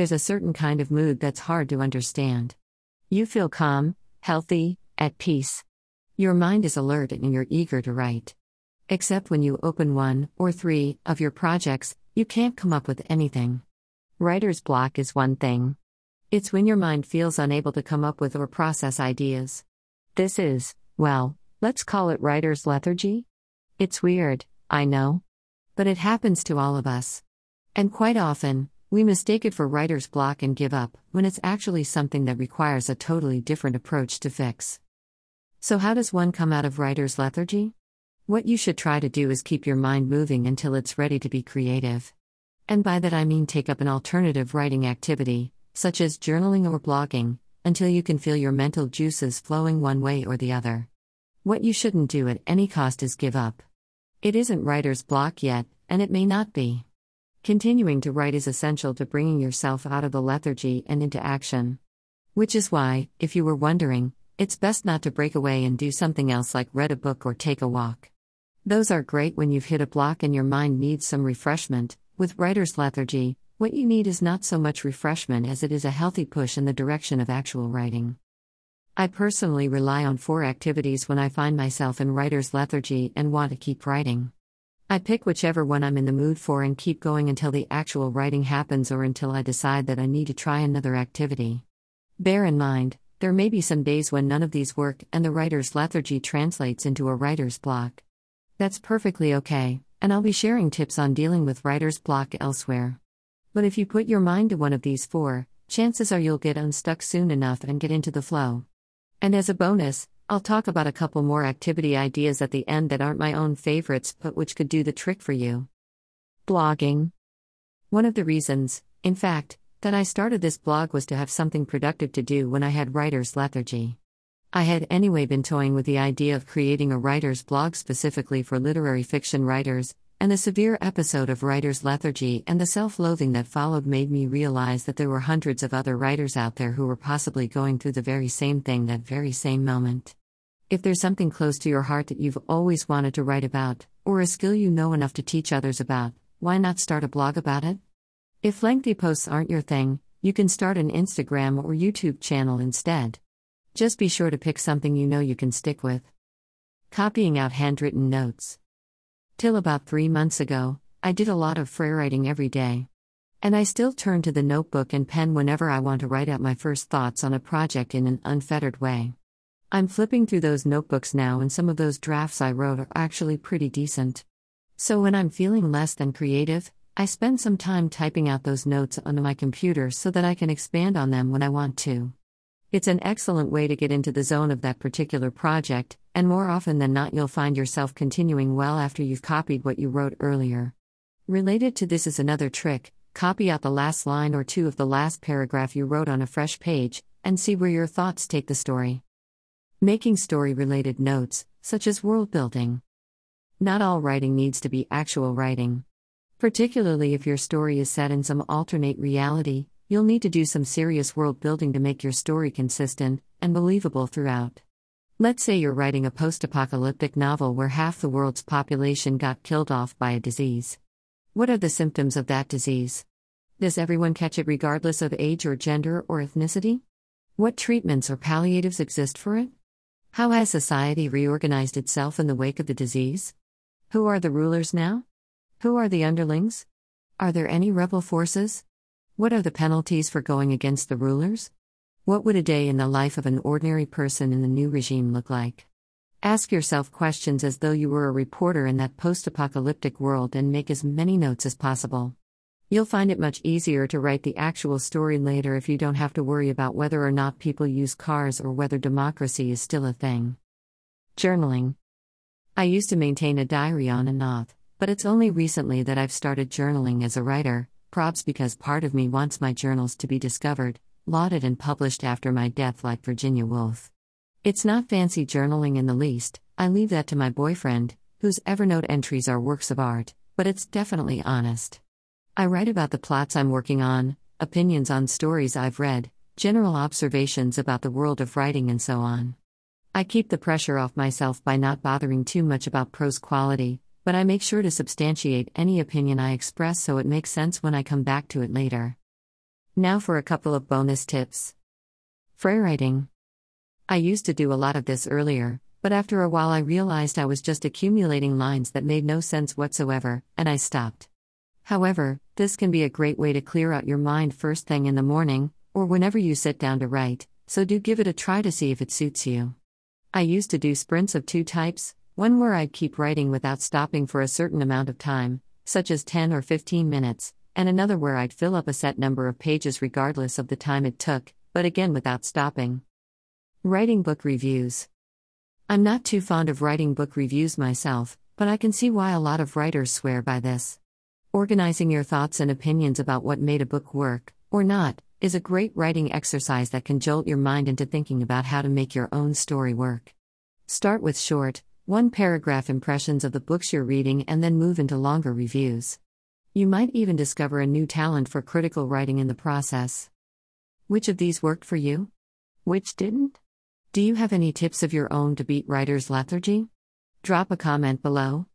there's a certain kind of mood that's hard to understand. You feel calm, healthy, at peace. Your mind is alert and you're eager to write. Except when you open one, or three, of your projects, you can't come up with anything. Writer's block is one thing. It's when your mind feels unable to come up with or process ideas. This is, well, let's call it writer's lethargy? It's weird, I know. But it happens to all of us. And quite often, we mistake it for writer's block and give up, when it's actually something that requires a totally different approach to fix. So, how does one come out of writer's lethargy? What you should try to do is keep your mind moving until it's ready to be creative. And by that I mean take up an alternative writing activity, such as journaling or blogging, until you can feel your mental juices flowing one way or the other. What you shouldn't do at any cost is give up. It isn't writer's block yet, and it may not be. Continuing to write is essential to bringing yourself out of the lethargy and into action. Which is why, if you were wondering, it's best not to break away and do something else like read a book or take a walk. Those are great when you've hit a block and your mind needs some refreshment. With writer's lethargy, what you need is not so much refreshment as it is a healthy push in the direction of actual writing. I personally rely on four activities when I find myself in writer's lethargy and want to keep writing. I pick whichever one I'm in the mood for and keep going until the actual writing happens or until I decide that I need to try another activity. Bear in mind, there may be some days when none of these work and the writer's lethargy translates into a writer's block. That's perfectly okay, and I'll be sharing tips on dealing with writer's block elsewhere. But if you put your mind to one of these four, chances are you'll get unstuck soon enough and get into the flow. And as a bonus, I'll talk about a couple more activity ideas at the end that aren't my own favorites but which could do the trick for you. Blogging. One of the reasons, in fact, that I started this blog was to have something productive to do when I had writer's lethargy. I had anyway been toying with the idea of creating a writer's blog specifically for literary fiction writers, and the severe episode of writer's lethargy and the self loathing that followed made me realize that there were hundreds of other writers out there who were possibly going through the very same thing that very same moment. If there's something close to your heart that you've always wanted to write about, or a skill you know enough to teach others about, why not start a blog about it? If lengthy posts aren't your thing, you can start an Instagram or YouTube channel instead. Just be sure to pick something you know you can stick with. Copying out handwritten notes. Till about three months ago, I did a lot of free writing every day. And I still turn to the notebook and pen whenever I want to write out my first thoughts on a project in an unfettered way. I'm flipping through those notebooks now, and some of those drafts I wrote are actually pretty decent. So when I'm feeling less than creative, I spend some time typing out those notes onto my computer so that I can expand on them when I want to. It's an excellent way to get into the zone of that particular project, and more often than not, you'll find yourself continuing well after you've copied what you wrote earlier. Related to this is another trick copy out the last line or two of the last paragraph you wrote on a fresh page, and see where your thoughts take the story. Making story related notes, such as world building. Not all writing needs to be actual writing. Particularly if your story is set in some alternate reality, You'll need to do some serious world building to make your story consistent and believable throughout. Let's say you're writing a post apocalyptic novel where half the world's population got killed off by a disease. What are the symptoms of that disease? Does everyone catch it regardless of age or gender or ethnicity? What treatments or palliatives exist for it? How has society reorganized itself in the wake of the disease? Who are the rulers now? Who are the underlings? Are there any rebel forces? What are the penalties for going against the rulers? What would a day in the life of an ordinary person in the new regime look like? Ask yourself questions as though you were a reporter in that post apocalyptic world and make as many notes as possible. You'll find it much easier to write the actual story later if you don't have to worry about whether or not people use cars or whether democracy is still a thing. Journaling. I used to maintain a diary on and off, but it's only recently that I've started journaling as a writer, Probs because part of me wants my journals to be discovered, lauded, and published after my death, like Virginia Woolf. It's not fancy journaling in the least, I leave that to my boyfriend, whose Evernote entries are works of art, but it's definitely honest. I write about the plots I'm working on, opinions on stories I've read, general observations about the world of writing, and so on. I keep the pressure off myself by not bothering too much about prose quality, but I make sure to substantiate any opinion I express so it makes sense when I come back to it later. Now for a couple of bonus tips. Freewriting. I used to do a lot of this earlier, but after a while I realized I was just accumulating lines that made no sense whatsoever, and I stopped. However, this can be a great way to clear out your mind first thing in the morning, or whenever you sit down to write, so do give it a try to see if it suits you. I used to do sprints of two types one where I'd keep writing without stopping for a certain amount of time, such as 10 or 15 minutes, and another where I'd fill up a set number of pages regardless of the time it took, but again without stopping. Writing book reviews. I'm not too fond of writing book reviews myself, but I can see why a lot of writers swear by this. Organizing your thoughts and opinions about what made a book work, or not, is a great writing exercise that can jolt your mind into thinking about how to make your own story work. Start with short, one paragraph impressions of the books you're reading and then move into longer reviews. You might even discover a new talent for critical writing in the process. Which of these worked for you? Which didn't? Do you have any tips of your own to beat writer's lethargy? Drop a comment below.